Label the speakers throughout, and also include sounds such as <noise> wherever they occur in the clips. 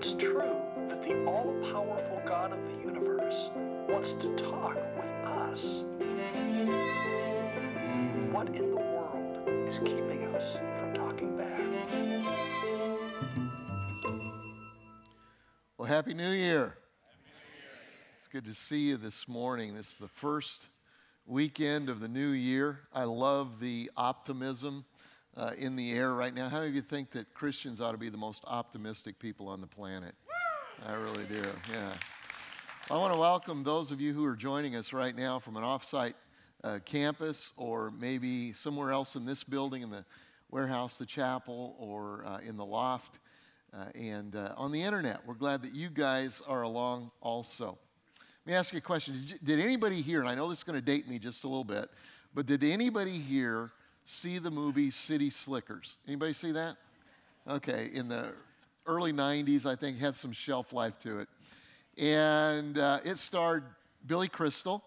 Speaker 1: it's true that the all powerful God of the universe wants to talk with us, what in the world is keeping us from talking back?
Speaker 2: Well, Happy New Year. It's good to see you this morning. This is the first weekend of the new year. I love the optimism uh, in the air right now. How many of you think that Christians ought to be the most optimistic people on the planet? I really do, yeah. I want to welcome those of you who are joining us right now from an offsite uh, campus or maybe somewhere else in this building, in the warehouse, the chapel, or uh, in the loft, uh, and uh, on the internet. We're glad that you guys are along also. Let me ask you a question. Did, you, did anybody here, and I know this is going to date me just a little bit, but did anybody here see the movie City Slickers? Anybody see that? Okay, in the early 90s, I think, had some shelf life to it. And uh, it starred Billy Crystal.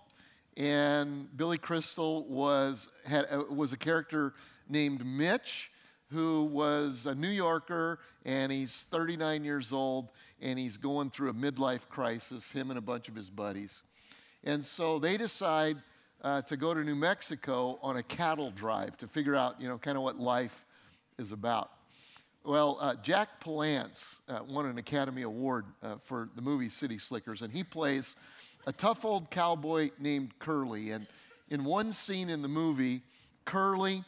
Speaker 2: And Billy Crystal was, had, uh, was a character named Mitch, who was a New Yorker, and he's 39 years old, and he's going through a midlife crisis, him and a bunch of his buddies. And so they decide uh, to go to New Mexico on a cattle drive to figure out, you know, kind of what life is about. Well, uh, Jack Palance uh, won an Academy Award uh, for the movie City Slickers, and he plays a tough old cowboy named Curly. And in one scene in the movie, Curly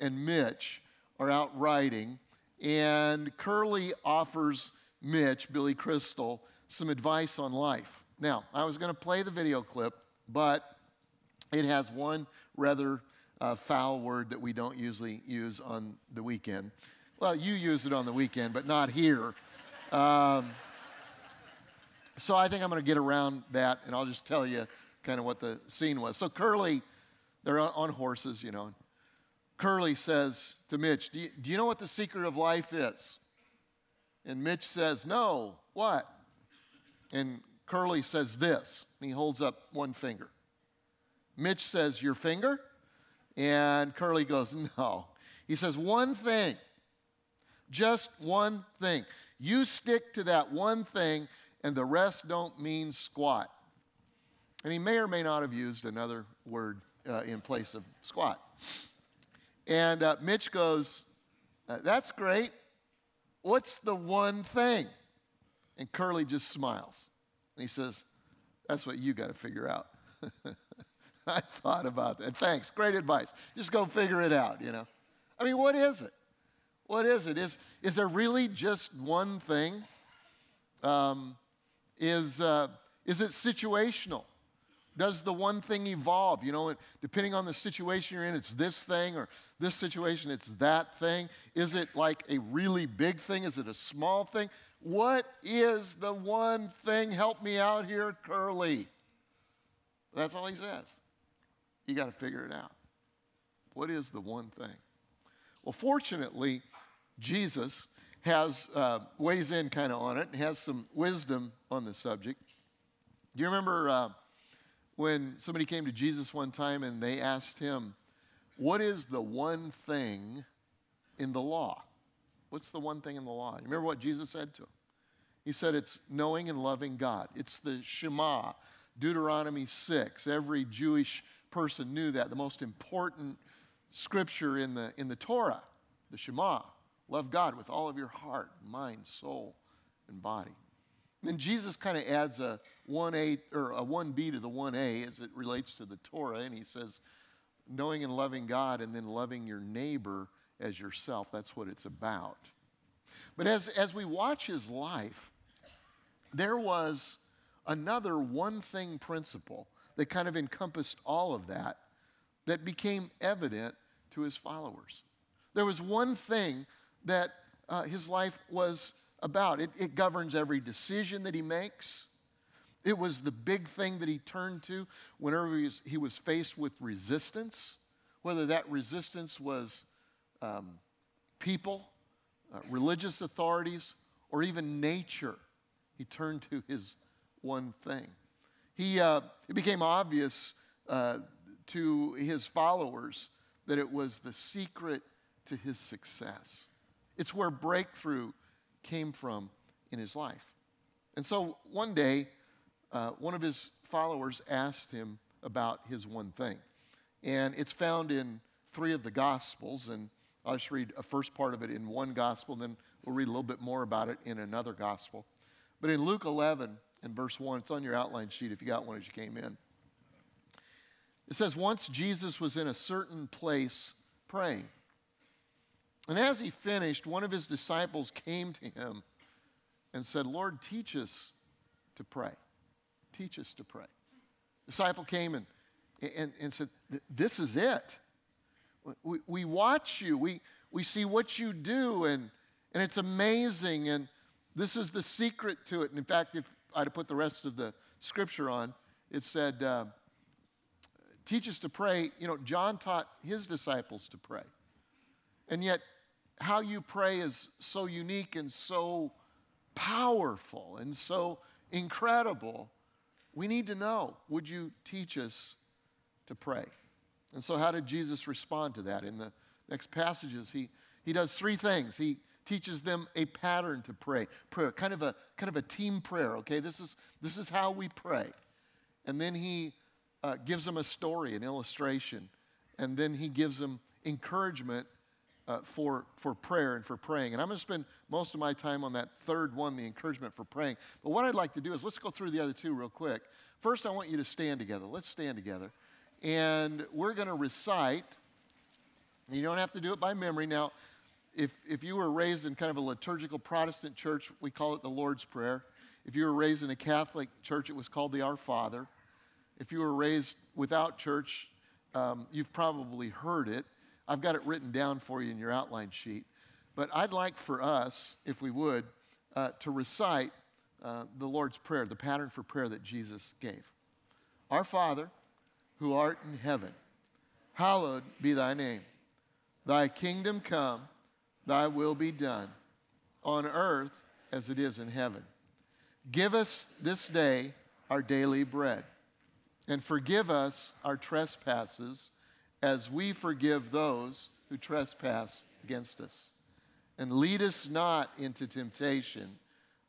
Speaker 2: and Mitch are out riding, and Curly offers Mitch, Billy Crystal, some advice on life. Now, I was going to play the video clip, but it has one rather uh, foul word that we don't usually use on the weekend. Well, you use it on the weekend, but not here. Um, so I think I'm going to get around that, and I'll just tell you kind of what the scene was. So Curly, they're on horses, you know. Curly says to Mitch, do you, do you know what the secret of life is? And Mitch says, No, what? And Curly says this, and he holds up one finger. Mitch says, Your finger? And Curly goes, No. He says, One thing. Just one thing. You stick to that one thing, and the rest don't mean squat. And he may or may not have used another word uh, in place of squat. And uh, Mitch goes, uh, That's great. What's the one thing? And Curly just smiles. And he says, That's what you got to figure out. <laughs> <laughs> I thought about that. Thanks. Great advice. Just go figure it out, you know. I mean, what is it? What is it? Is, is there really just one thing? Um, is, uh, is it situational? Does the one thing evolve? You know, depending on the situation you're in, it's this thing, or this situation, it's that thing. Is it like a really big thing? Is it a small thing? What is the one thing? Help me out here, Curly. That's all he says. You got to figure it out. What is the one thing? Well, fortunately, Jesus has uh, weighs in kind of on it and has some wisdom on the subject. Do you remember uh, when somebody came to Jesus one time and they asked him, What is the one thing in the law? What's the one thing in the law? You remember what Jesus said to him? He said, It's knowing and loving God. It's the Shema, Deuteronomy 6. Every Jewish person knew that. The most important scripture in the, in the Torah, the Shema. Love God with all of your heart, mind, soul, and body. And then Jesus kind of adds a 1A or a 1B to the 1A as it relates to the Torah, and he says, knowing and loving God and then loving your neighbor as yourself. That's what it's about. But as, as we watch his life, there was another one thing principle that kind of encompassed all of that that became evident to his followers. There was one thing that uh, his life was about it, it governs every decision that he makes. It was the big thing that he turned to whenever he was, he was faced with resistance, whether that resistance was um, people, uh, religious authorities, or even nature. He turned to his one thing he, uh, it became obvious uh, to his followers that it was the secret to his success. It's where breakthrough came from in his life. And so one day, uh, one of his followers asked him about his one thing. And it's found in three of the Gospels. And I'll just read a first part of it in one Gospel, then we'll read a little bit more about it in another Gospel. But in Luke 11 and verse 1, it's on your outline sheet if you got one as you came in. It says, Once Jesus was in a certain place praying. And as he finished, one of his disciples came to him and said, Lord, teach us to pray. Teach us to pray. Disciple came and, and, and said, This is it. We, we watch you, we, we see what you do, and, and it's amazing. And this is the secret to it. And in fact, if I had to put the rest of the scripture on, it said, uh, Teach us to pray. You know, John taught his disciples to pray. And yet, how you pray is so unique and so powerful and so incredible. We need to know would you teach us to pray? And so, how did Jesus respond to that? In the next passages, he, he does three things. He teaches them a pattern to pray, prayer, kind of a, kind of a team prayer, okay? This is, this is how we pray. And then he uh, gives them a story, an illustration. And then he gives them encouragement uh, for, for prayer and for praying. And I'm going to spend most of my time on that third one, the encouragement for praying. But what I'd like to do is let's go through the other two real quick. First, I want you to stand together. Let's stand together. And we're going to recite. You don't have to do it by memory. Now, if, if you were raised in kind of a liturgical Protestant church, we call it the Lord's Prayer. If you were raised in a Catholic church, it was called the Our Father. If you were raised without church, um, you've probably heard it. I've got it written down for you in your outline sheet. But I'd like for us, if we would, uh, to recite uh, the Lord's Prayer, the pattern for prayer that Jesus gave. Our Father, who art in heaven, hallowed be thy name. Thy kingdom come, thy will be done, on earth as it is in heaven. Give us this day our daily bread, and forgive us our trespasses as we forgive those who trespass against us. And lead us not into temptation,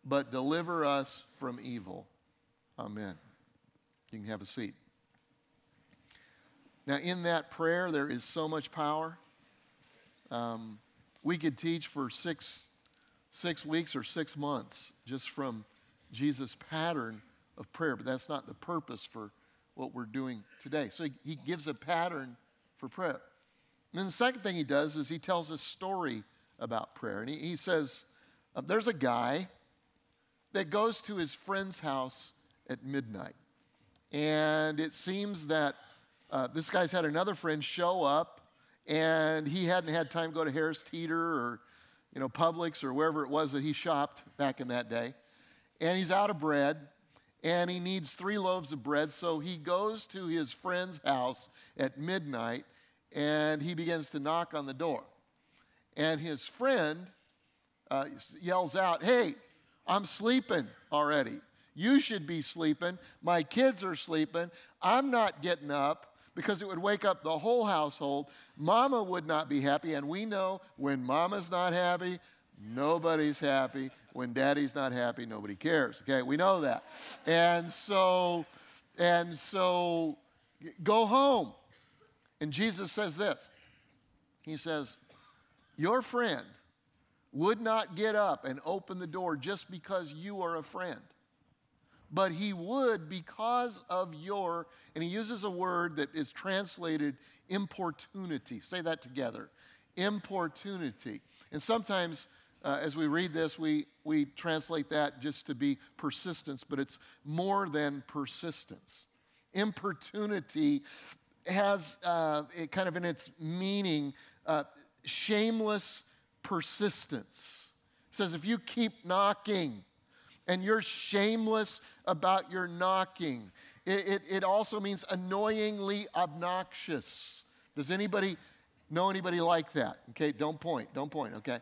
Speaker 2: but deliver us from evil. Amen. You can have a seat. Now, in that prayer, there is so much power. Um, we could teach for six, six weeks or six months just from Jesus' pattern of prayer, but that's not the purpose for what we're doing today. So he, he gives a pattern for prayer. And then the second thing he does is he tells a story about prayer. And he, he says, uh, There's a guy that goes to his friend's house at midnight. And it seems that uh, this guy's had another friend show up, and he hadn't had time to go to Harris Teeter or you know, Publix or wherever it was that he shopped back in that day. And he's out of bread and he needs three loaves of bread. So he goes to his friend's house at midnight and he begins to knock on the door. And his friend uh, yells out, Hey, I'm sleeping already. You should be sleeping. My kids are sleeping. I'm not getting up because it would wake up the whole household. Mama would not be happy. And we know when mama's not happy, nobody's happy. When daddy's not happy, nobody cares. Okay, we know that. And so, and so go home. And Jesus says this. He says, Your friend would not get up and open the door just because you are a friend. But he would because of your, and he uses a word that is translated importunity. Say that together importunity. And sometimes uh, as we read this, we, we translate that just to be persistence, but it's more than persistence. Importunity has uh, kind of in its meaning uh, shameless persistence. It says if you keep knocking and you're shameless about your knocking, it, it, it also means annoyingly obnoxious. Does anybody Know anybody like that? Okay, don't point, don't point, okay?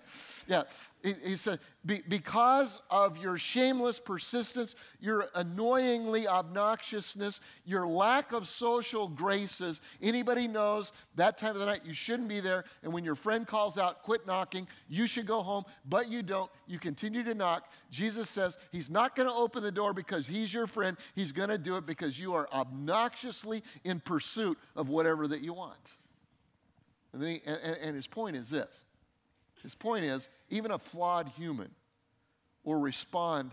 Speaker 2: Yeah, he, said, because of your shameless persistence, your annoyingly obnoxiousness, your lack of social graces, anybody knows that time of the night you shouldn't be there, and when your friend calls out, quit knocking, you should go home, but you don't. You continue to knock. Jesus says he's not going to open the door because he's your friend, he's going to do it because you are obnoxiously in pursuit of whatever that you want. And, he, and, and his point is this his point is even a flawed human will respond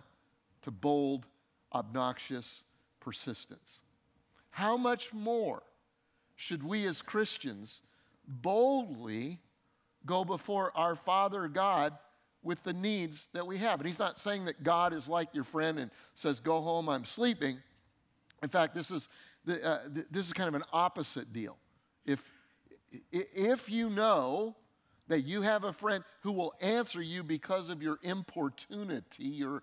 Speaker 2: to bold, obnoxious persistence. How much more should we as Christians boldly go before our Father God with the needs that we have? And he's not saying that God is like your friend and says, Go home, I'm sleeping. In fact, this is, the, uh, this is kind of an opposite deal. If, if you know that you have a friend who will answer you because of your importunity, your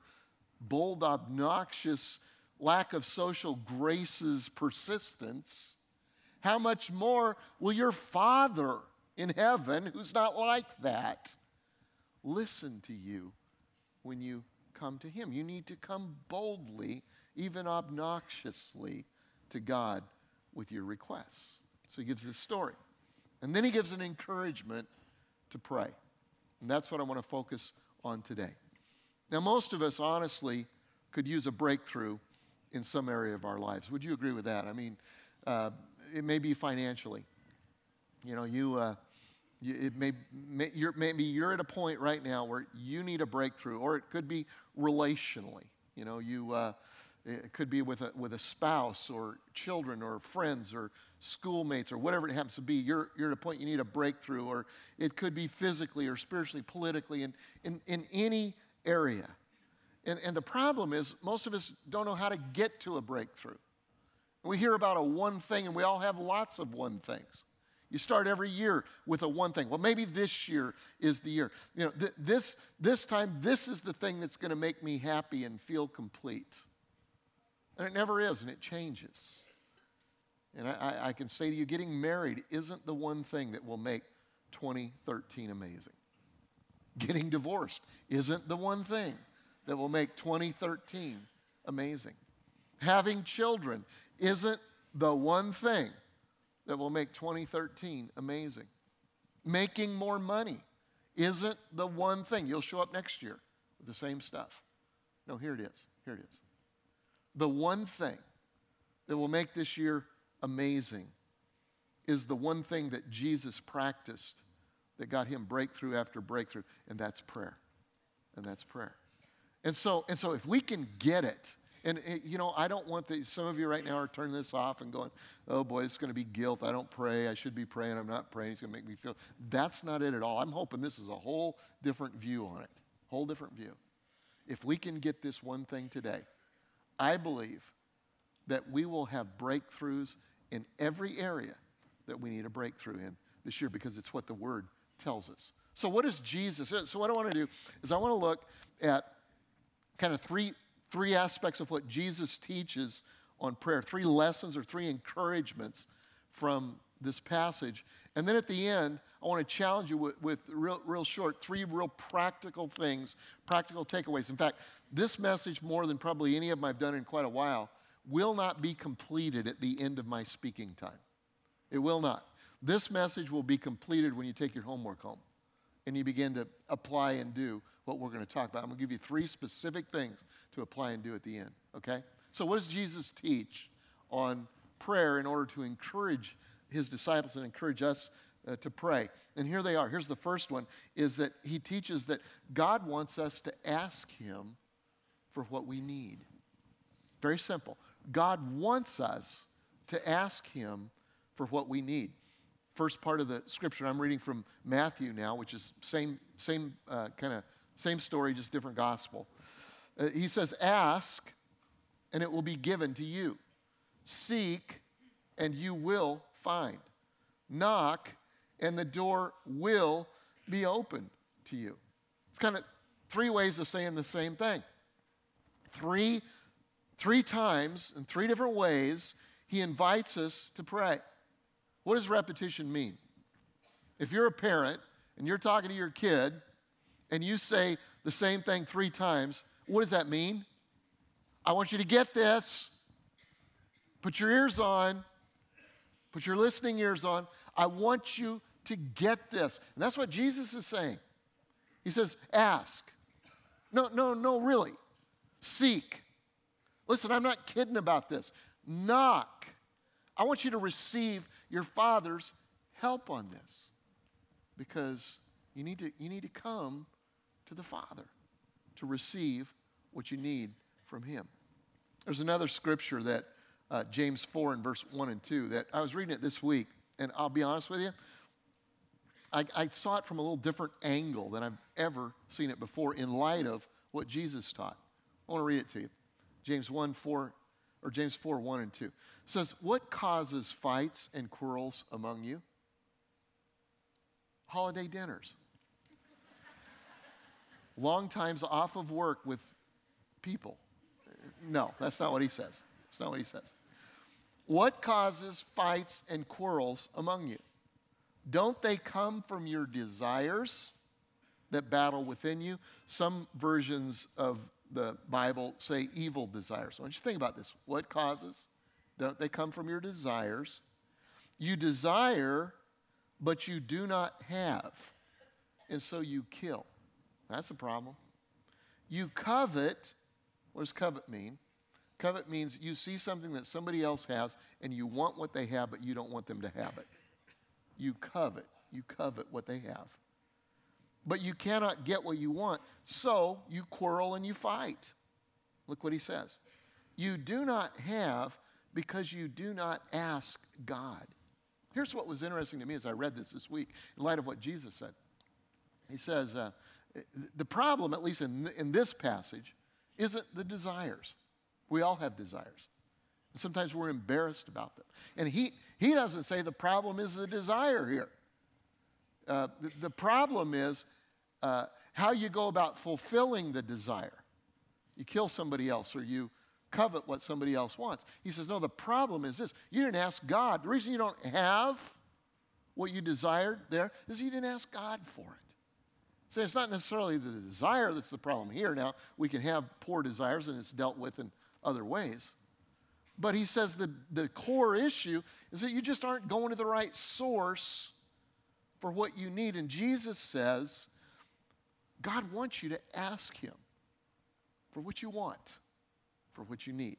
Speaker 2: bold, obnoxious, lack of social graces persistence, how much more will your Father in heaven, who's not like that, listen to you when you come to Him? You need to come boldly, even obnoxiously, to God with your requests. So he gives this story. And then he gives an encouragement to pray. And that's what I want to focus on today. Now, most of us, honestly, could use a breakthrough in some area of our lives. Would you agree with that? I mean, uh, it may be financially. You know, you, uh, you it may, may you're, maybe you're at a point right now where you need a breakthrough, or it could be relationally. You know, you, uh, it could be with a, with a spouse or children or friends or schoolmates or whatever it happens to be. You're, you're at a point you need a breakthrough, or it could be physically or spiritually, politically, in, in, in any area. And, and the problem is, most of us don't know how to get to a breakthrough. We hear about a one thing, and we all have lots of one things. You start every year with a one thing. Well, maybe this year is the year. You know, th- this, this time, this is the thing that's going to make me happy and feel complete. And it never is, and it changes. And I, I, can say to you, getting married isn't the one thing that will make 2013 amazing. Getting divorced isn't the one thing that will make 2013 amazing. Having children isn't the one thing that will make 2013 amazing. Making more money isn't the one thing. You'll show up next year with the same stuff. No, here it is. Here it is. The one thing that will make this year amazing is the one thing that Jesus practiced that got him breakthrough after breakthrough, and that's prayer. And that's prayer. And so, and so if we can get it, and it, you know, I don't want the, some of you right now are turning this off and going, oh boy, it's going to be guilt. I don't pray. I should be praying. I'm not praying. It's going to make me feel. That's not it at all. I'm hoping this is a whole different view on it. Whole different view. If we can get this one thing today, I believe that we will have breakthroughs in every area that we need a breakthrough in this year because it's what the Word tells us. So, what is Jesus? So, what I want to do is I want to look at kind of three, three aspects of what Jesus teaches on prayer, three lessons or three encouragements from this passage. And then at the end, I want to challenge you with, with real, real short, three real practical things, practical takeaways. In fact, this message, more than probably any of them I've done in quite a while, will not be completed at the end of my speaking time. It will not. This message will be completed when you take your homework home and you begin to apply and do what we're going to talk about. I'm going to give you three specific things to apply and do at the end, okay? So, what does Jesus teach on prayer in order to encourage his disciples and encourage us uh, to pray? And here they are. Here's the first one is that he teaches that God wants us to ask him for what we need. Very simple. God wants us to ask Him for what we need. First part of the scripture I'm reading from Matthew now, which is same same uh, kind of same story, just different gospel. Uh, he says, "Ask, and it will be given to you. Seek, and you will find. Knock, and the door will be opened to you." It's kind of three ways of saying the same thing. Three, three times in three different ways, he invites us to pray. What does repetition mean? if you're a parent and you're talking to your kid and you say the same thing three times, what does that mean? I want you to get this. Put your ears on. Put your listening ears on. I want you to get this. And that's what Jesus is saying. He says, ask. No, no, no, really. Seek. Listen, I'm not kidding about this. Knock. I want you to receive your Father's help on this because you need to, you need to come to the Father to receive what you need from Him. There's another scripture that uh, James 4 and verse 1 and 2 that I was reading it this week, and I'll be honest with you, I, I saw it from a little different angle than I've ever seen it before in light of what Jesus taught. I want to read it to you. James 1 4 or James 4 1 and 2 says, What causes fights and quarrels among you? Holiday dinners. <laughs> Long times off of work with people. No, that's not what he says. That's not what he says. What causes fights and quarrels among you? Don't they come from your desires that battle within you? Some versions of the Bible say evil desires. So I want you to think about this. What causes? Don't they come from your desires? You desire, but you do not have. And so you kill. That's a problem. You covet. What does covet mean? Covet means you see something that somebody else has and you want what they have, but you don't want them to have it. You covet. You covet what they have. But you cannot get what you want, so you quarrel and you fight. Look what he says. You do not have because you do not ask God. Here's what was interesting to me as I read this this week, in light of what Jesus said. He says, uh, the problem, at least in, in this passage, isn't the desires. We all have desires. And sometimes we're embarrassed about them. And he, he doesn't say the problem is the desire here. Uh, the, the, problem is uh, how you go about fulfilling the desire. You kill somebody else or you covet what somebody else wants. He says, No, the problem is this. You didn't ask God. The reason you don't have what you desired there is you didn't ask God for it. So it's not necessarily the desire that's the problem here. Now, we can have poor desires and it's dealt with in other ways. But he says the, the core issue is that you just aren't going to the right source for what you need. And Jesus says, God wants you to ask Him for what you want, for what you need.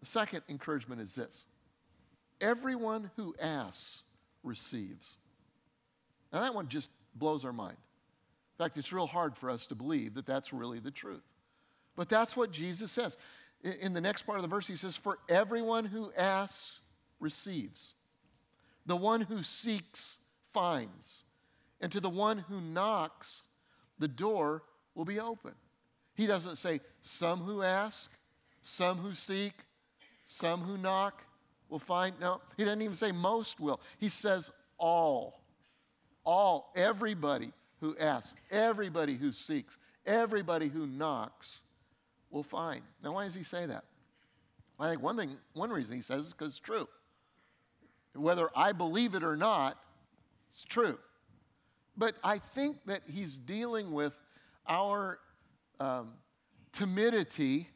Speaker 2: The second encouragement is this everyone who asks receives. Now, that one just blows our mind. In fact, it's real hard for us to believe that that's really the truth. But that's what Jesus says in the next part of the verse, he says, For everyone who asks receives, the one who seeks finds, and to the one who knocks, the door will be open. He doesn't say some who ask, some who seek, some who knock will find. No, he doesn't even say most will. He says all. All, everybody who asks, everybody who seeks, everybody who knocks will find. Now, why does he say that? I think one thing, one reason he says is because it's true. Whether I believe it or not, it's true. But I think that he's dealing with our um, timidity,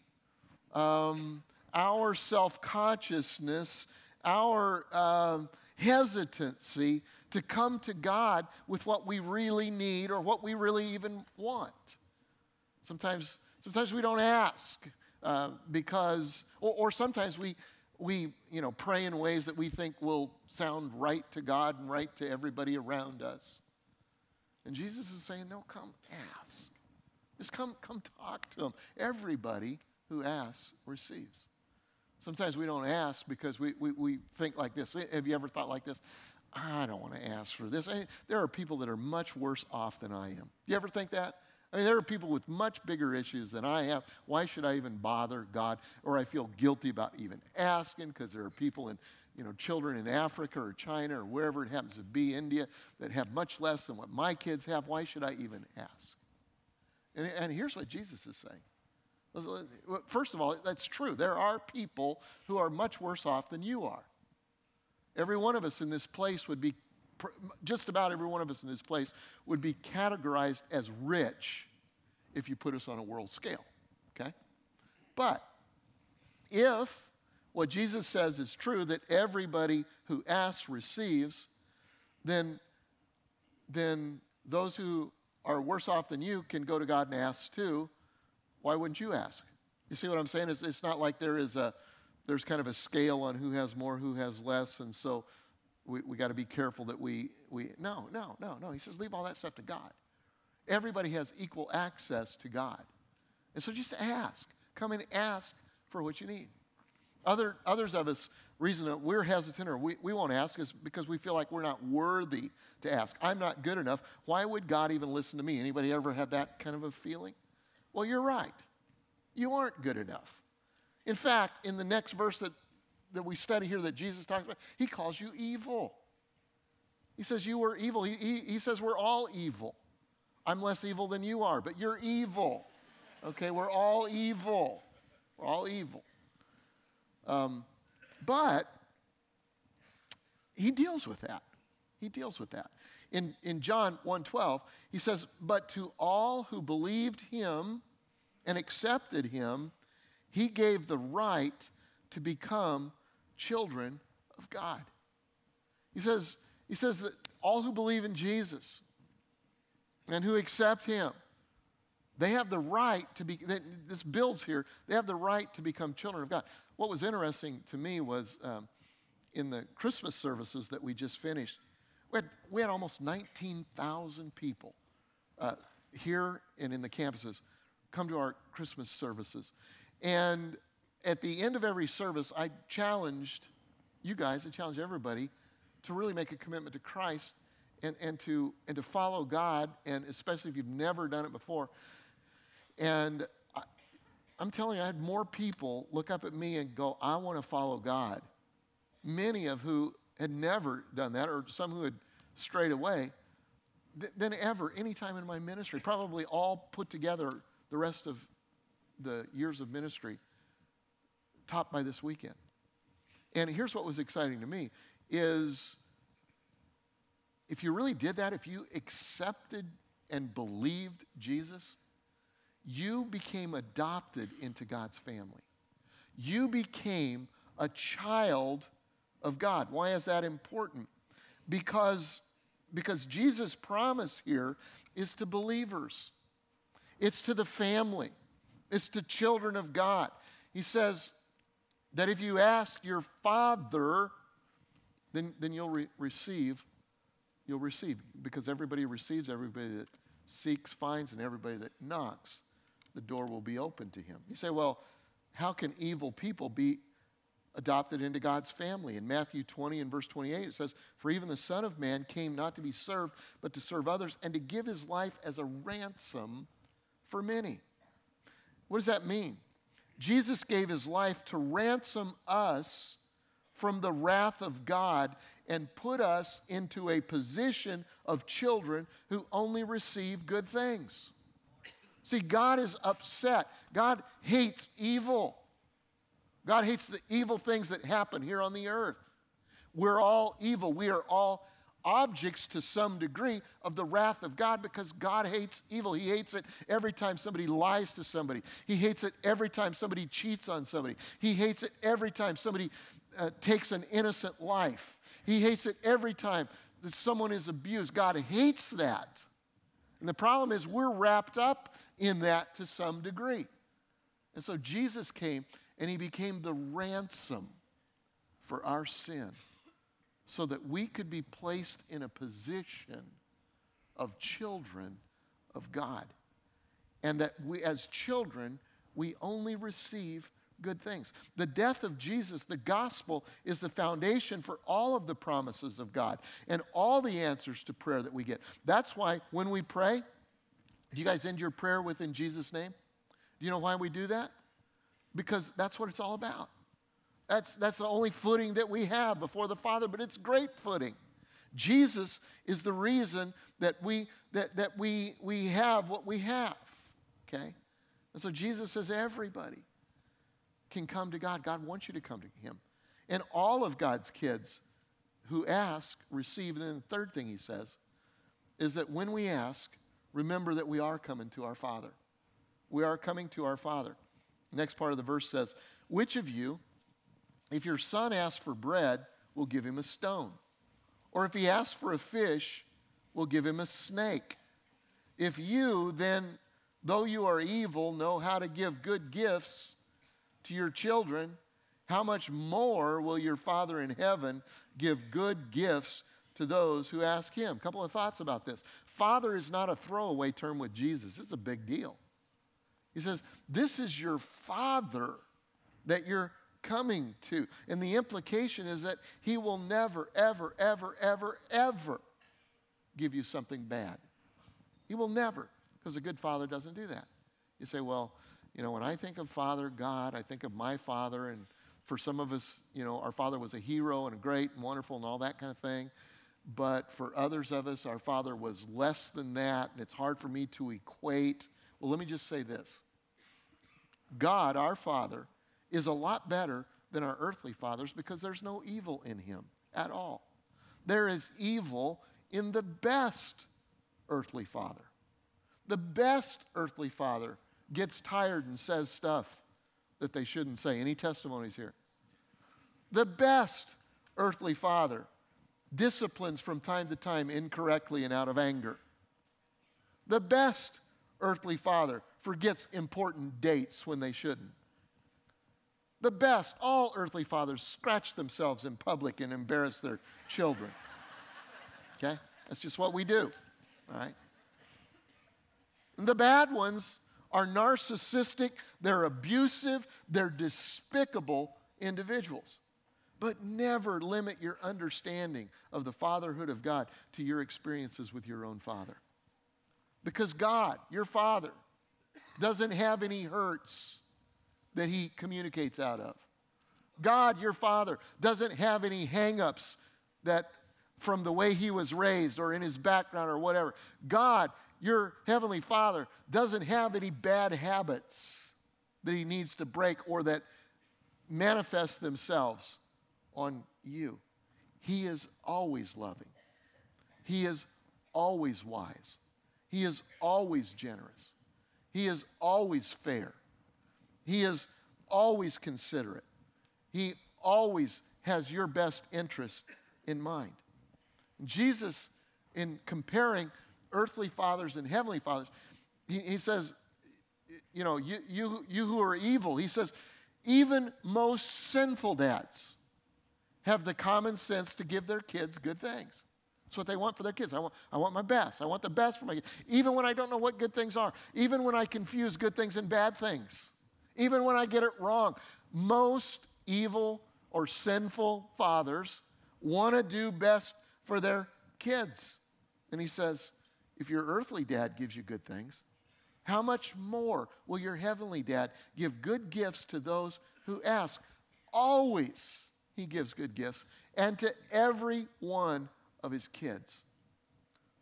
Speaker 2: um, our self consciousness, our um, hesitancy to come to God with what we really need or what we really even want. Sometimes Sometimes we don't ask uh, because, or, or, sometimes we, we, you know, pray in ways that we think will sound right to God and right to everybody around us. And Jesus is saying, no, come ask. Just come, come talk to him. Everybody who asks receives. Sometimes we don't ask because we, we, we think like this. Have you ever thought like this? I don't want to ask for this. I, there are people that are much worse off than I am. You ever think that? I mean, there are people with much bigger issues than I have. Why should I even bother God? Or I feel guilty about even asking because there are people in, you know, children in Africa or China or wherever it happens to be, India, that have much less than what my kids have. Why should I even ask? And, and here's what Jesus is saying. First of all, that's true. There are people who are much worse off than you are. Every one of us in this place would be just about every one of us in this place would be categorized as rich if you put us on a world scale, okay? But if what Jesus says is true, that everybody who asks receives, then, then those who are worse off than you can go to God and ask too. Why wouldn't you ask? You see what I'm saying? It's, it's not like there is a, there's kind of a scale on who has more, who has less, and so we, we got to be careful that we, we, no, no, no, no. He says, leave all that stuff to God. Everybody has equal access to God. And so just ask. Come and ask for what you need. Other, others of us, reason that we're hesitant or we, we won't ask is because we feel like we're not worthy to ask. I'm not good enough. Why would God even listen to me? Anybody ever had that kind of a feeling? Well, you're right. You aren't good enough. In fact, in the next verse that, that we study here that Jesus talks about, he calls you evil. He says you were evil. He, he, he says we're all evil. I'm less evil than you are, but you're evil. Okay, we're all evil. We're all evil. Um, but he deals with that. He deals with that. In, in John 1:12, he says, "But to all who believed him and accepted him, he gave the right to become children of God." He says, he says that all who believe in Jesus and who accept him, they have the right to be, this builds here, they have the right to become children of God. What was interesting to me was um, in the Christmas services that we just finished, we had, we had almost 19,000 people uh, here and in the campuses come to our Christmas services. And at the end of every service, I challenged you guys, I challenged everybody to really make a commitment to Christ and, and, to, and to follow God, and especially if you've never done it before. And I'm telling you, I had more people look up at me and go, I want to follow God. Many of who had never done that, or some who had strayed away, th- than ever, any time in my ministry. Probably all put together the rest of the years of ministry, topped by this weekend. And here's what was exciting to me is if you really did that, if you accepted and believed Jesus, you became adopted into God's family. You became a child of God. Why is that important? Because, because Jesus' promise here is to believers, it's to the family, it's to children of God. He says that if you ask your Father, then, then you'll re- receive. You'll receive because everybody receives, everybody that seeks finds, and everybody that knocks the door will be open to him. You say, well, how can evil people be adopted into God's family? In Matthew 20 and verse 28, it says, For even the Son of Man came not to be served, but to serve others, and to give his life as a ransom for many. What does that mean? Jesus gave his life to ransom us from the wrath of God and put us into a position of children who only receive good things. See, God is upset. God hates evil. God hates the evil things that happen here on the earth. We're all evil. We are all objects to some degree of the wrath of God because God hates evil. He hates it every time somebody lies to somebody. He hates it every time somebody cheats on somebody. He hates it every time somebody uh, takes an innocent life. He hates it every time that someone is abused. God hates that. And the problem is we're wrapped up in that to some degree. And so Jesus came and he became the ransom for our sin so that we could be placed in a position of children of God. And that we, as children, we only receive good things. The death of Jesus, the gospel, is the foundation for all of the promises of God and all the answers to prayer that we get. That's why when we pray, do you guys end your prayer with in Jesus' name? Do you know why we do that? Because that's what it's all about. That's, that's the only footing that we have before the Father, but it's great footing. Jesus is the reason that we, that, that we, we have what we have, okay? And so Jesus says everybody can come to God. God wants you to come to Him. And all of God's kids who ask receive. And then the third thing he says is that when we ask, remember that we are coming to our Father. We are coming to our Father. The next part of the verse says, Which of you, if your son asks for bread, we'll give him a stone? Or if he asks for a fish, we'll give him a snake? If you, then, though you are evil, know how to give good gifts to your children, how much more will your Father in heaven give good gifts to those who ask him? A couple of thoughts about this. Father is not a throwaway term with Jesus, it's a big deal. He says, This is your Father that you're coming to. And the implication is that he will never, ever, ever, ever, ever give you something bad. He will never, because a good father doesn't do that. You say, well, you know, when I think of Father God, I think of my Father, and for some of us, you know, our Father was a hero and a great and wonderful and all that kind of thing. But for others of us, our Father was less than that, and it's hard for me to equate. Well, let me just say this God, our Father, is a lot better than our earthly fathers because there's no evil in him at all. There is evil in the best earthly father. The best earthly father gets tired and says stuff that they shouldn't say. Any testimonies here? The best earthly father disciplines from time to time incorrectly and out of anger. The best earthly father forgets important dates when they shouldn't. The best, all earthly fathers scratch themselves in public and embarrass their children. Okay? That's just what we do. All right? And the bad ones are narcissistic, they're abusive, they're despicable individuals. But never limit your understanding of the fatherhood of God to your experiences with your own father. Because God, your father, doesn't have any hurts that he communicates out of. God, your father, doesn't have any hangups that from the way he was raised or in his background or whatever. God, your heavenly father, doesn't have any bad habits that he needs to break or that manifest themselves on you. He is always loving. He is always wise. He is always generous. He is always fair. He is always considerate. He always has your best interest in mind. Jesus, in comparing earthly fathers and heavenly fathers, he, he says, you know, you, you, you who are evil, he says, even most sinful dads have the common sense to give their kids good things. That's what they want for their kids. I want, I want my best. I want the best for my kids. Even when I don't know what good things are, even when I confuse good things and bad things even when I get it wrong. Most evil or sinful fathers want to do best for their kids. And he says, if your earthly dad gives you good things, how much more will your heavenly dad give good gifts to those who ask? Always he gives good gifts, and to every one of his kids.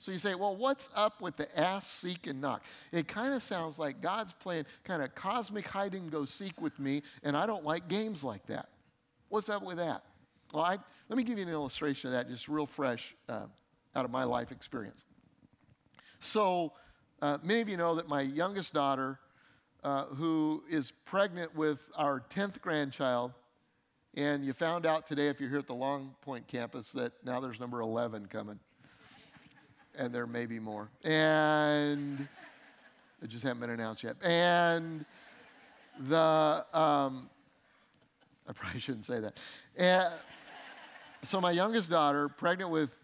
Speaker 2: So you say, well, what's up with the ask, seek, and knock? It kind of sounds like God's playing kind of cosmic hide and go seek with me, and I don't like games like that. What's up with that? Well, I, let me give you an illustration of that, just real fresh uh, out of my life experience. So, uh, many of you know that my youngest daughter, uh, who is pregnant with our 10th grandchild, and you found out today, if you're here at the Long Point campus, that now there's number 11 coming and there may be more. And <laughs> it just hasn't been announced yet. And the, um, I probably shouldn't say that. And so my youngest daughter, pregnant with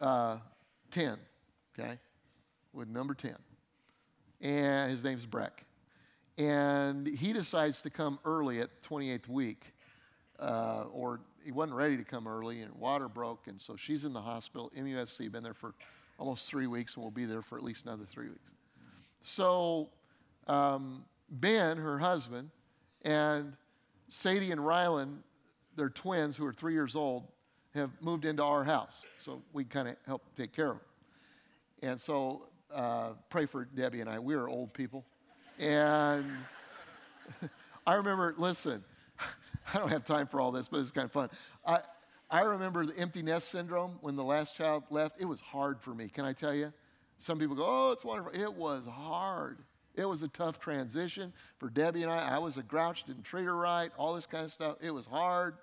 Speaker 2: uh, 10, okay, with number 10. And his name's Breck. And he decides to come early at 28th week, uh, or he wasn't ready to come early, and water broke, and so she's in the hospital, MUSC, been there for almost three weeks, and we'll be there for at least another three weeks. So, um, Ben, her husband, and Sadie and Rylan, their twins who are three years old, have moved into our house. So we kind of help take care of them. And so uh, pray for Debbie and I. We are old people. And <laughs> I remember, listen, <laughs> I don't have time for all this, but it's kind of fun. I, I remember the empty nest syndrome when the last child left. It was hard for me, can I tell you? Some people go, oh, it's wonderful. It was hard. It was a tough transition for Debbie and I. I was a grouch, didn't treat her right, all this kind of stuff. It was hard.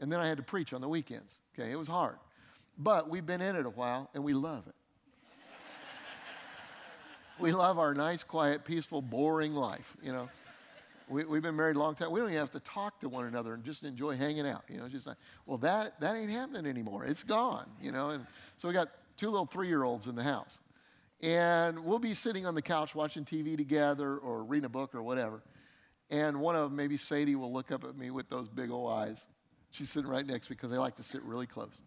Speaker 2: And then I had to preach on the weekends. Okay, it was hard. But we've been in it a while and we love it. <laughs> we love our nice, quiet, peaceful, boring life, you know. We, have been married a long time. We don't even have to talk to one another and just enjoy hanging out. You know, just like, well, that, that ain't happening anymore. It's gone, you know. And so we got two little three year olds in the house. And we'll be sitting on the couch watching TV together or reading a book or whatever. And one of them, maybe Sadie, will look up at me with those big old eyes. She's sitting right next to me because they like to sit really close.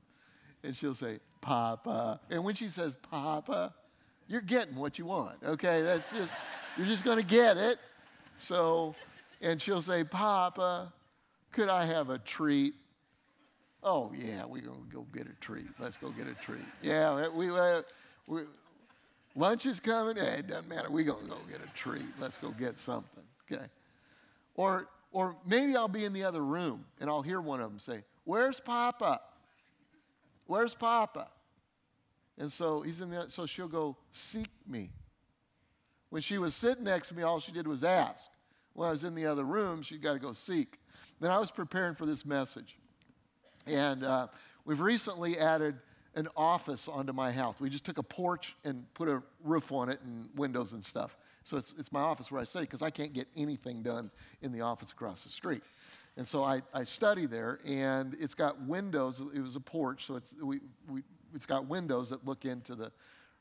Speaker 2: And she'll say, Papa. And when she says Papa, you're getting what you want, okay? That's just, you're just to get it. So, and she'll say, Papa, could I have a treat? Oh, yeah, we're going to go get a treat. Let's go get a treat. Yeah, we, we, we lunch is coming. Hey, it doesn't matter. We're going to go get a treat. Let's go get something, okay? Or, or maybe I'll be in the other room and I'll hear one of them say, Where's Papa? Where's Papa? And so he's in the, so she'll go, Seek me. When she was sitting next to me, all she did was ask. When I was in the other room, she got to go seek. Then I was preparing for this message. And uh, we've recently added an office onto my house. We just took a porch and put a roof on it and windows and stuff. So it's, it's my office where I study because I can't get anything done in the office across the street. And so I, I study there, and it's got windows. It was a porch, so it's, we, we, it's got windows that look into the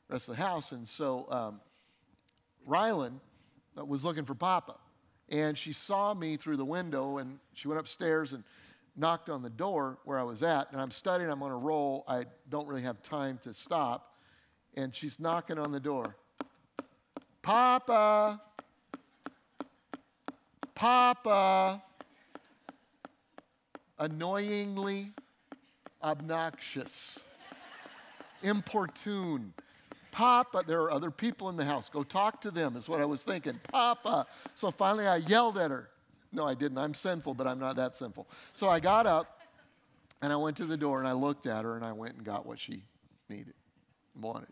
Speaker 2: rest of the house. And so um, Rylan uh, was looking for Papa. And she saw me through the window and she went upstairs and knocked on the door where I was at. And I'm studying, I'm on a roll. I don't really have time to stop. And she's knocking on the door Papa! Papa! Annoyingly obnoxious, importune. Papa, there are other people in the house. Go talk to them, is what I was thinking. Papa. So finally I yelled at her. No, I didn't. I'm sinful, but I'm not that sinful. So I got up and I went to the door and I looked at her and I went and got what she needed, and wanted.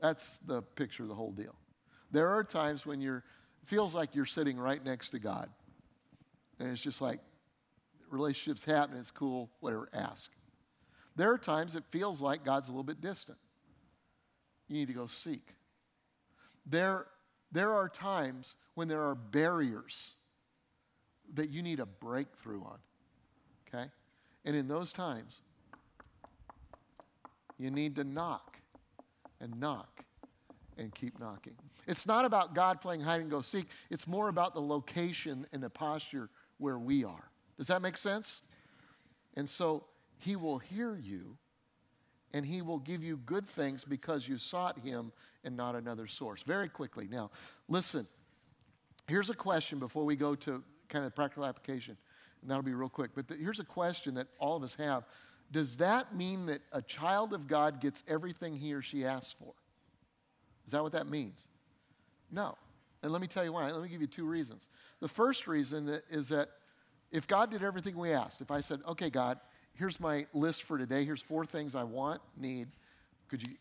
Speaker 2: That's the picture of the whole deal. There are times when you're feels like you're sitting right next to God. And it's just like relationships happen, it's cool, whatever, ask. There are times it feels like God's a little bit distant you need to go seek. There, there are times when there are barriers that you need a breakthrough on. Okay? And in those times, you need to knock and knock and keep knocking. It's not about God playing hide and go seek, it's more about the location and the posture where we are. Does that make sense? And so he will hear you and he will give you good things because you sought him and not another source. Very quickly. Now, listen, here's a question before we go to kind of practical application, and that'll be real quick. But the, here's a question that all of us have Does that mean that a child of God gets everything he or she asks for? Is that what that means? No. And let me tell you why. Let me give you two reasons. The first reason is that if God did everything we asked, if I said, okay, God, here's my list for today. Here's four things I want, need. Could you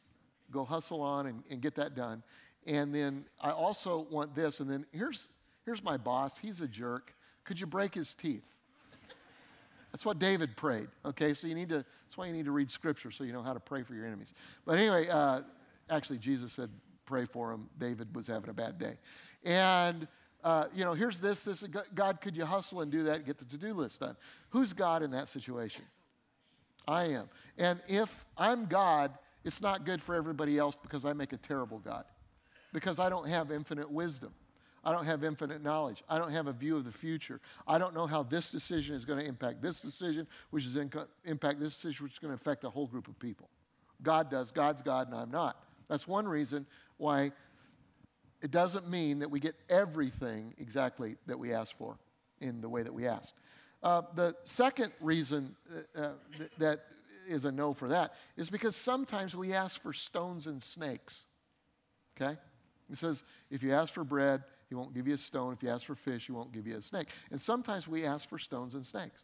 Speaker 2: go hustle on and, and get that done? And then I also want this. And then here's, here's my boss. He's a jerk. Could you break his teeth? That's what David prayed. Okay, so you need to. That's why you need to read Scripture so you know how to pray for your enemies. But anyway, uh, actually, Jesus said, "Pray for him." David was having a bad day, and uh, you know, here's this. This God, could you hustle and do that? Get the to-do list done. Who's God in that situation? I am. And if I'm God, it's not good for everybody else because I make a terrible God. Because I don't have infinite wisdom. I don't have infinite knowledge. I don't have a view of the future. I don't know how this decision is going to impact this decision, which is impact this decision, which is going to affect a whole group of people. God does. God's God, and I'm not. That's one reason why it doesn't mean that we get everything exactly that we ask for in the way that we ask. Uh, the second reason uh, uh, th- that is a no for that is because sometimes we ask for stones and snakes. Okay? He says, if you ask for bread, he won't give you a stone. If you ask for fish, he won't give you a snake. And sometimes we ask for stones and snakes.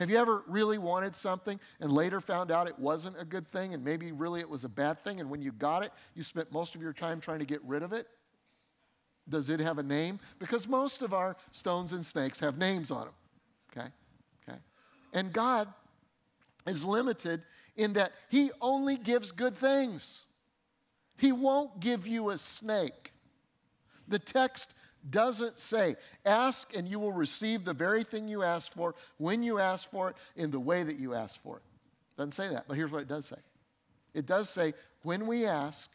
Speaker 2: Have you ever really wanted something and later found out it wasn't a good thing and maybe really it was a bad thing and when you got it, you spent most of your time trying to get rid of it? Does it have a name? Because most of our stones and snakes have names on them. And God is limited in that He only gives good things. He won't give you a snake. The text doesn't say, ask and you will receive the very thing you ask for when you ask for it in the way that you ask for it. Doesn't say that, but here's what it does say it does say, when we ask,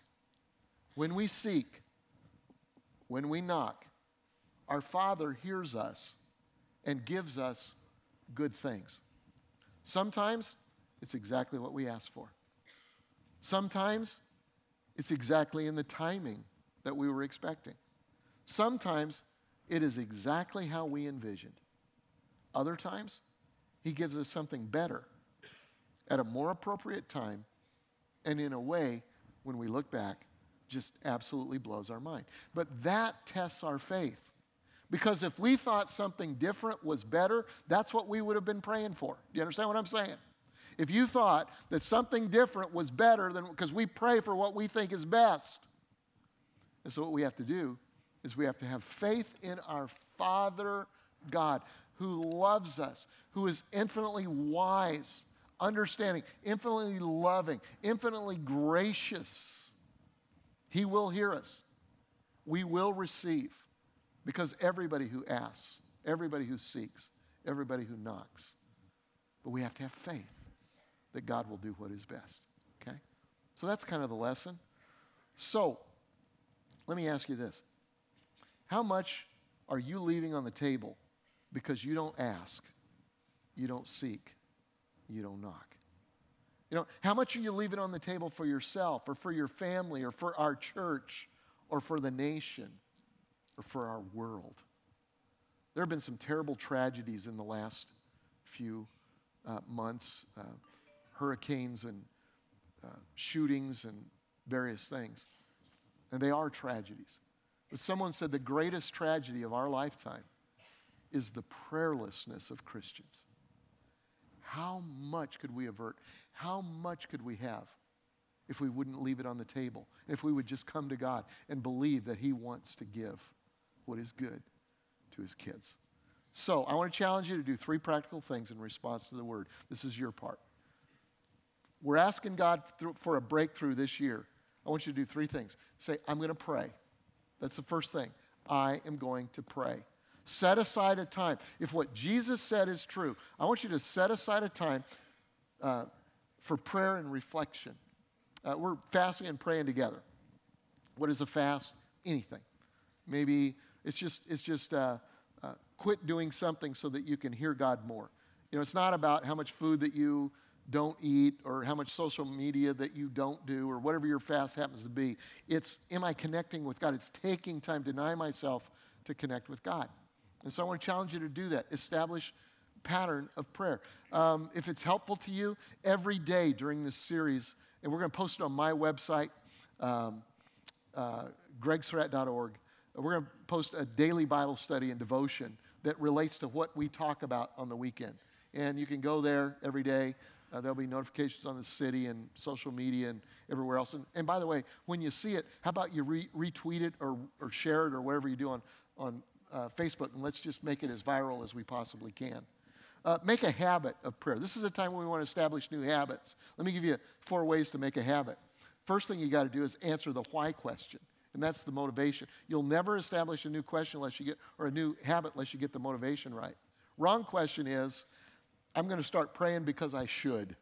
Speaker 2: when we seek, when we knock, our Father hears us and gives us good things. Sometimes it's exactly what we ask for. Sometimes it's exactly in the timing that we were expecting. Sometimes it is exactly how we envisioned. Other times, He gives us something better at a more appropriate time and in a way, when we look back, just absolutely blows our mind. But that tests our faith. Because if we thought something different was better, that's what we would have been praying for. Do you understand what I'm saying? If you thought that something different was better than because we pray for what we think is best. And so what we have to do is we have to have faith in our Father God who loves us, who is infinitely wise, understanding, infinitely loving, infinitely gracious. He will hear us. We will receive because everybody who asks, everybody who seeks, everybody who knocks. But we have to have faith that God will do what is best. Okay? So that's kind of the lesson. So, let me ask you this How much are you leaving on the table because you don't ask, you don't seek, you don't knock? You know, how much are you leaving on the table for yourself or for your family or for our church or for the nation or for our world? There have been some terrible tragedies in the last few uh, months uh, hurricanes and uh, shootings and various things. And they are tragedies. But someone said the greatest tragedy of our lifetime is the prayerlessness of Christians. How much could we avert? How much could we have if we wouldn't leave it on the table? If we would just come to God and believe that He wants to give what is good to His kids. So, I want to challenge you to do three practical things in response to the word. This is your part. We're asking God for a breakthrough this year. I want you to do three things. Say, I'm going to pray. That's the first thing. I am going to pray. Set aside a time. If what Jesus said is true, I want you to set aside a time uh, for prayer and reflection. Uh, we're fasting and praying together. What is a fast? Anything. Maybe it's just, it's just uh, uh, quit doing something so that you can hear God more. You know, it's not about how much food that you don't eat or how much social media that you don't do or whatever your fast happens to be. It's, am I connecting with God? It's taking time, deny myself to connect with God. And so I want to challenge you to do that. Establish pattern of prayer. Um, if it's helpful to you, every day during this series, and we're going to post it on my website, um, uh, we're going to post a daily Bible study and devotion that relates to what we talk about on the weekend. And you can go there every day. Uh, there'll be notifications on the city and social media and everywhere else. And, and by the way, when you see it, how about you re- retweet it or, or share it or whatever you do on, on uh, Facebook, and let's just make it as viral as we possibly can. Uh, make a habit of prayer. This is a time when we want to establish new habits. Let me give you four ways to make a habit. First thing you got to do is answer the why question, and that's the motivation. You'll never establish a new question unless you get, or a new habit unless you get the motivation right. Wrong question is, I'm going to start praying because I should.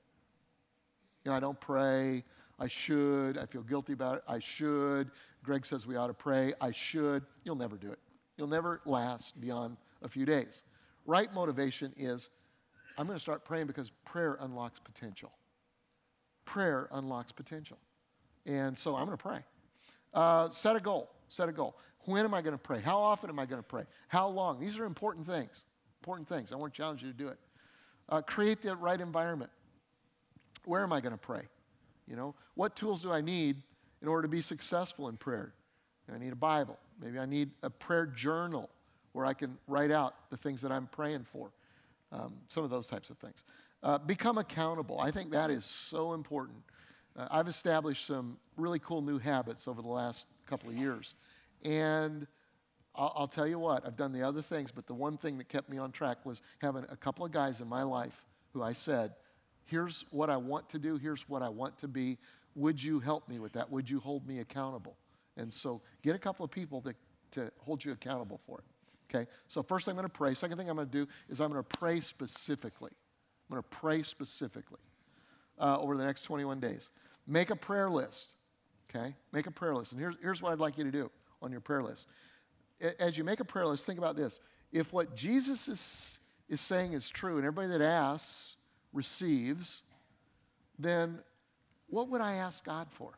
Speaker 2: You know, I don't pray. I should. I feel guilty about it. I should. Greg says we ought to pray. I should. You'll never do it. You'll never last beyond a few days. Right motivation is I'm going to start praying because prayer unlocks potential. Prayer unlocks potential. And so I'm going to pray. Uh, set a goal. Set a goal. When am I going to pray? How often am I going to pray? How long? These are important things. Important things. I want to challenge you to do it. Uh, create the right environment. Where am I going to pray? You know, what tools do I need in order to be successful in prayer? I need a Bible. Maybe I need a prayer journal where I can write out the things that I'm praying for. um, some of those types of things. Uh, become accountable. I think that is so important. Uh, I've established some really cool new habits over the last couple of years. And I'll, I'll, tell you what, I've done the other things, but the one thing that kept me on track was having a couple of guys in my life who I said, here's what I want to do, here's what I want to be. Would you help me with that? Would you hold me accountable? And so get a couple of people to, to hold you accountable for it. Okay? So, first I'm going to pray. Second thing I'm going to do is I'm going to pray specifically. I'm going to pray specifically uh, over the next 21 days. Make a prayer list. Okay? Make a prayer list. And here's, here's what I'd like you to do on your prayer list. As you make a prayer list, think about this. If what Jesus is, is saying is true and everybody that asks receives, then what would I ask God for?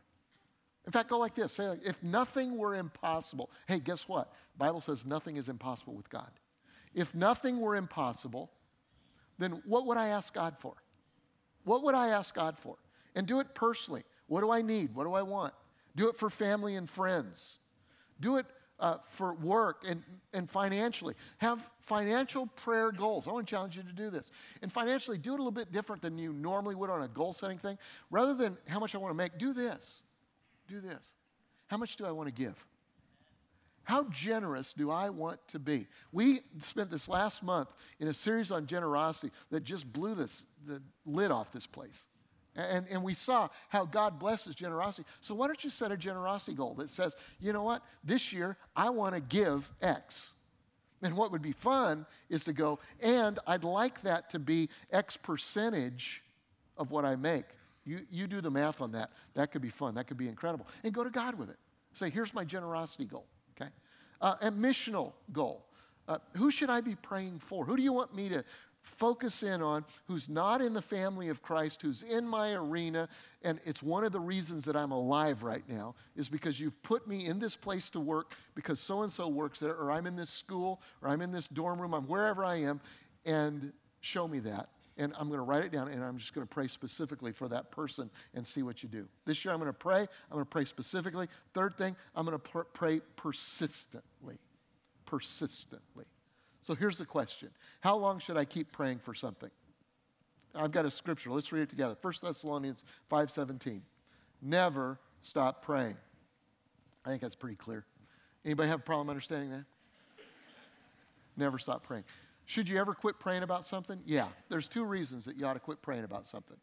Speaker 2: In fact, go like this say, like, if nothing were impossible, hey, guess what? The Bible says nothing is impossible with God. If nothing were impossible, then what would I ask God for? What would I ask God for? And do it personally. What do I need? What do I want? Do it for family and friends. Do it uh, for work and, and financially. Have financial prayer goals. I want to challenge you to do this. And financially, do it a little bit different than you normally would on a goal setting thing. Rather than how much I want to make, do this do this. How much do I want to give? How generous do I want to be? We spent this last month in a series on generosity that just blew this, the lid off this place. And, and we saw how God blesses generosity. So, why don't you set a generosity goal that says, you know what, this year I want to give X. And what would be fun is to go, and I'd like that to be X percentage of what I make. You, you do the math on that. That could be fun. That could be incredible. And go to God with it. Say, here's my generosity goal, okay? Uh, a missional goal. Uh, who should I be praying for? Who do you want me to focus in on who's not in the family of Christ, who's in my arena? And it's one of the reasons that I'm alive right now, is because you've put me in this place to work because so and so works there, or I'm in this school, or I'm in this dorm room, I'm wherever I am, and show me that and I'm going to write it down and I'm just going to pray specifically for that person and see what you do. This year I'm going to pray. I'm going to pray specifically. Third thing, I'm going to pr- pray persistently. Persistently. So here's the question How long should I keep praying for something? I've got a scripture. Let's read it together. 1 Thessalonians 5:17. Never stop praying. I think that's pretty clear. Anybody have a problem understanding that? Never stop praying. Should you ever quit praying about something? Yeah, there's two reasons that you ought to quit praying about something.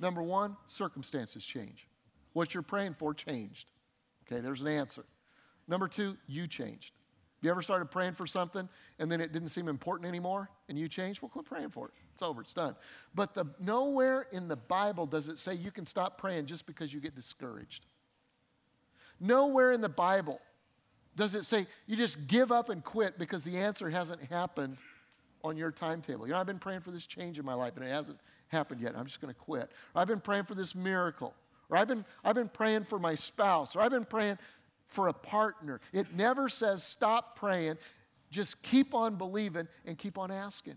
Speaker 2: Number one, circumstances change. What you're praying for changed. Okay, there's an answer. Number two, you changed. You ever started praying for something and then it didn't seem important anymore and you changed? Well, quit praying for it. It's over, it's done. But the, nowhere in the Bible does it say you can stop praying just because you get discouraged. Nowhere in the Bible does it say you just give up and quit because the answer hasn't happened on your timetable. You know, I've been praying for this change in my life and it hasn't happened yet. I'm just going to quit. Or I've been praying for this miracle. Or I've been, I've been praying for my spouse. Or I've been praying for a partner. It never says stop praying. Just keep on believing and keep on asking.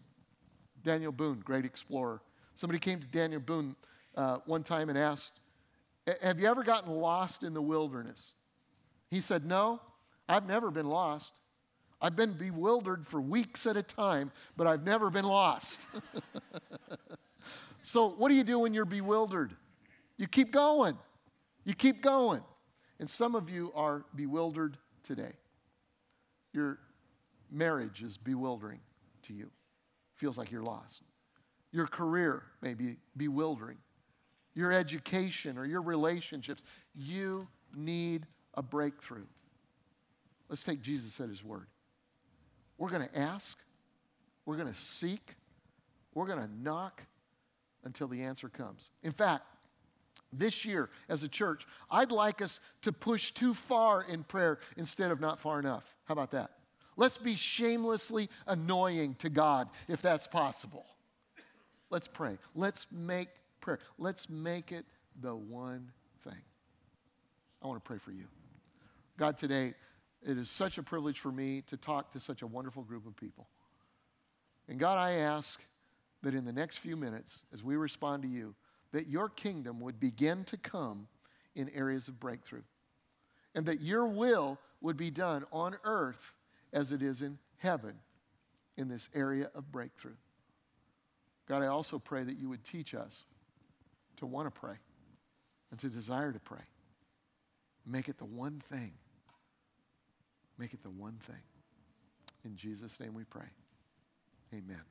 Speaker 2: Daniel Boone, great explorer. Somebody came to Daniel Boone uh, one time and asked, Have you ever gotten lost in the wilderness? He said, No, I've never been lost. I've been bewildered for weeks at a time, but I've never been lost. <laughs> so, what do you do when you're bewildered? You keep going. You keep going. And some of you are bewildered today. Your marriage is bewildering to you, feels like you're lost. Your career may be bewildering. Your education or your relationships, you need a breakthrough. Let's take Jesus at his word. We're going to ask, we're going to seek, we're going to knock until the answer comes. In fact, this year as a church, I'd like us to push too far in prayer instead of not far enough. How about that? Let's be shamelessly annoying to God if that's possible. Let's pray. Let's make prayer. Let's make it the one thing. I want to pray for you. God, today, it is such a privilege for me to talk to such a wonderful group of people. And God, I ask that in the next few minutes, as we respond to you, that your kingdom would begin to come in areas of breakthrough. And that your will would be done on earth as it is in heaven in this area of breakthrough. God, I also pray that you would teach us to want to pray and to desire to pray. Make it the one thing. Make it the one thing. In Jesus' name we pray. Amen.